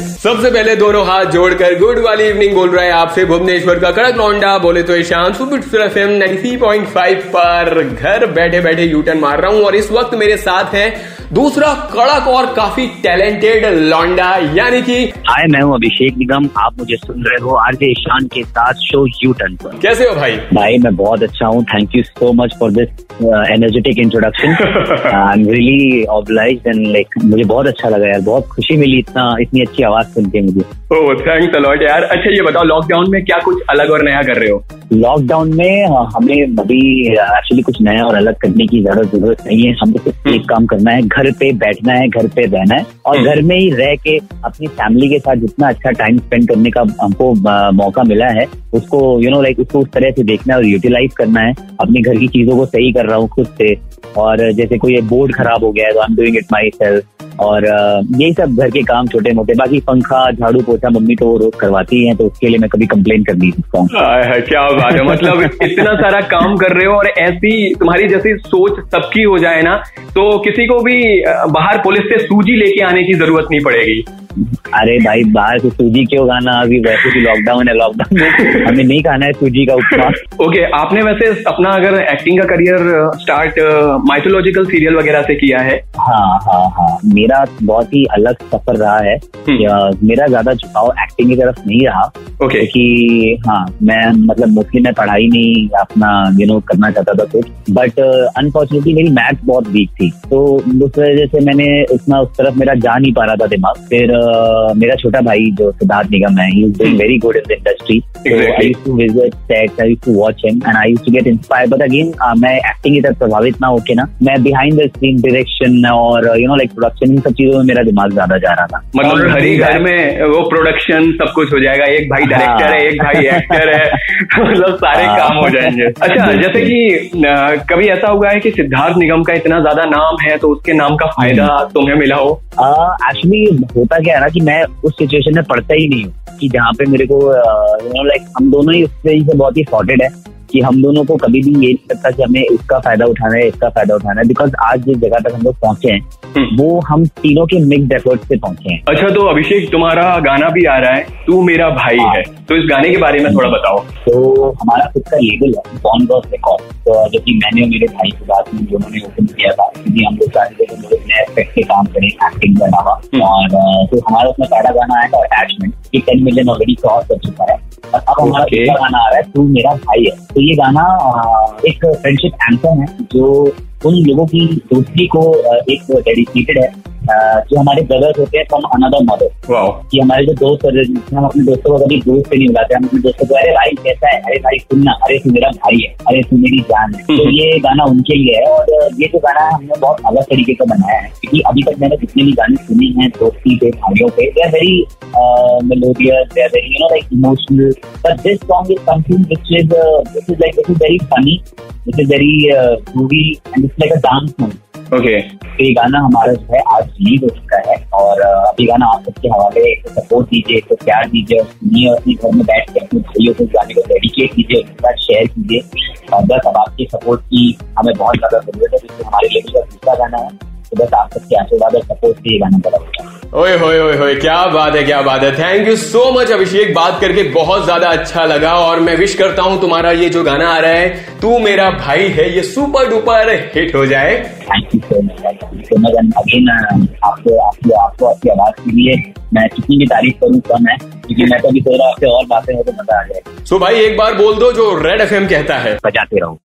सबसे पहले दोनों हाथ जोड़कर गुड वाली इवनिंग बोल रहा है आपसे भुवनेश्वर का कड़क लौंडा। बोले तो ईशान सुपर पॉइंट फाइव पर घर बैठे बैठे यू टर्न मार रहा हूँ और इस वक्त मेरे साथ है दूसरा कड़क और काफ़ी टैलेंटेड लौंडा। यानी कि हाय मैं हूँ अभिषेक निगम। आप मुझे सुन रहे हो आरजे ईशान के साथ शो यू टर्न पर। कैसे हो भाई? भाई मैं बहुत अच्छा हूँ। Thank you so much for this energetic introduction I am really obliged and like मुझे बहुत अच्छा लगा यार। बहुत खुशी मिली इतना इतनी अच्छी आवाज़ सुन के मुझे। ओह थैंक्स अलॉट यार। अच्छा ये बताओ लॉकडाउन में क्या कुछ अलग और नया कर रहे हो? लॉकडाउन में हाँ, हमें अभी एक्चुअली कुछ नया और अलग करने की ज़्यादा ज़रूरत नहीं है। हमें सिर्फ़ एक काम करना है घर पे बैठना है घर पे रहना है और हम्म। घर में ही रह के अपनी फैमिली के साथ जितना अच्छा टाइम स्पेंड करने का हमको मौका मिला है उसको यू नो लाइक उसको उस तरह से देखना है और यूटिलाइज करना है। अपने घर की चीज़ों को सही कर रहा हूँ खुद से। और जैसे कोई बोर्ड खराब हो गया है तो I am doing it myself और यही सब घर के काम छोटे मोटे, बाकी पंखा, झाड़ू पोछा मम्मी तो वो रोज करवाती है तो उसके लिए मैं कभी कंप्लेन कर नहीं सकता हूँ, क्या बात है। मतलब इतना सारा काम कर रहे हो और ऐसी तुम्हारी जैसी सोच सबकी हो जाए ना तो किसी को भी बाहर पुलिस से सूजी लेके आने की ज़रूरत नहीं पड़ेगी। अरे भाई बाहर से सूजी क्यों खाना? अभी वैसे भी लॉकडाउन है लॉकडाउन में हमें नहीं खाना है सूजी का उपमा। ओके आपने वैसे अपना अगर एक्टिंग का करियर स्टार्ट माइथोलॉजिकल सीरियल वगैरह से किया है? हाँ हाँ हाँ। मेरा बहुत ही अलग सफ़र रहा है हम्म। मेरा ज़्यादा झुकाव एक्टिंग की तरफ़ नहीं रहा। ओके क्योंकि हाँ मैं मतलब मोस्टली मैं पढ़ाई नहीं अपना यू नो करना चाहता था कुछ। बट अनफॉर्चुनेटली मेरी मैथ बहुत वीक थी। तो उस वजह से मैंने उतना उस तरफ़ मेरा जा नहीं पा रहा था दिमाग। फिर अ, मेरा छोटा भाई जो सिद्धार्थ निगम है he is doing very good in the industry I used to visit sets I used to watch him and I used to get inspired but again मैं एक्टिंग की तरफ़ प्रभावित ना होके ना मैं बिहाइंड द स्क्रीन डायरेक्शन और you know like production इन सब चीज़ों में मेरा दिमाग ज़्यादा जा रहा था। मतलब हर ही घर में वो प्रोडक्शन सब कुछ हो जाएगा एक भाई डायरेक्टर है एक भाई एक्टर है मतलब सारे हाँ। काम हो जाएँगे। अच्छा जैसे कि कभी ऐसा हुआ है कि सिद्धार्थ निगम का इतना ज़्यादा नाम है तो उसके नाम का फ़ायदा तुम्हें मिला हो? एक्चुअली होता क्या है ना कि मैं उस सिचुएशन में पढ़ता ही नहीं हूँ कि जहाँ पे मेरे को यू नो लाइक हम दोनों ही उस तरीके से बहुत ही सॉर्टेड है कि हम दोनों को कभी भी ये नहीं लगता कि हमें इसका फ़ायदा उठाना है इसका फ़ायदा उठाना है बिकॉज़ आज जिस जगह तक हम लोग पहुँचे हैं हम्म। वो हम तीनों के मिक्स एफर्ट से पहुँचे हैं अच्छा तो अभिषेक तुम्हारा गाना भी आ रहा है तू मेरा भाई हाँ। है तो इस गाने के बारे में थोड़ा बताओ तो हमारा खुद का लेबल है बॉन बॉस रिकॉर्ड तो जो कि मैंने और मेरे भाई के साथ में जो उन्होंने ओपन किया था क्योंकि हम लोग चाहते थे हम लोग नए के काम करें एक्टिंग के अलावा। और अ, तो हमारा उसमें पहला गाना आया था अटैचमेंट ये टेन मिलियन ऑलरेडी क्रॉस कर चुका है। और अब हमारा दूसरा गाना आ रहा है तू मेरा भाई है। तो ये गाना एक फ्रेंडशिप एंथम है जो उन लोगों की दोस्ती को एक डेडिकेटेड है जो हमारे ब्रदर्स होते हैं फ्रॉम अनदर मदर कि हमारे जो दोस्त होते हम अपने दोस्तों को कभी दोस्त से नहीं बुलाते हम अपने दोस्तों को अरे भाई कैसा है? अरे भाई सुनना अरे तू मेरा भाई है अरे तू मेरी जान है। तो हम्म। ये गाना उनके लिए है और ये जो गाना है हमने बहुत अलग तरीके से बनाया है। क्योंकि अभी तक मैंने जितने भी गाने सुने हैं दोस्ती पे भाइयों पे they are very melodious they are very you know like emotional but this song is something which is this is like this is very funny this is very movie and it's like a dance movie okay ये गाना हमारा जो है आज release हो चुका है और अ, अभी गाना आप सबके हवाले एक तो सपोर्ट दीजिए एक तो प्यार दीजिए और सुनिए और अपने घर में बैठ के अपने भाइयों को गाने को डेडिकेट कीजिए उसके साथ शेयर कीजिए। और बस अब आपके सपोर्ट की हमें बहुत ज़्यादा ज़रूरत है क्योंकि हमारे लिए का दूसरा गाना है। तो बस आप सबके आशीर्वाद और सपोर्ट से ये गाना हुआ ओए होए होए होए क्या बात है क्या बात है। Thank you so much Abhishek. बात करके बहुत ज़्यादा अच्छा लगा और मैं विश करता हूँ तुम्हारा ये जो गाना आ रहा है तू मेरा भाई है ये सुपर डुपर हिट हो जाए। Thank you so much again आपको आपको आपको आपकी आवाज़ के लिए मैं कितनी भी तारीफ़ करूँ कम है क्योंकि मैं तो अभी सोच रहा आपसे और बातें हो तो मज़ा आ जाएगा सो भाई एक बार बोल दो जो रेड एफ़ कहता है। बजाते रहो।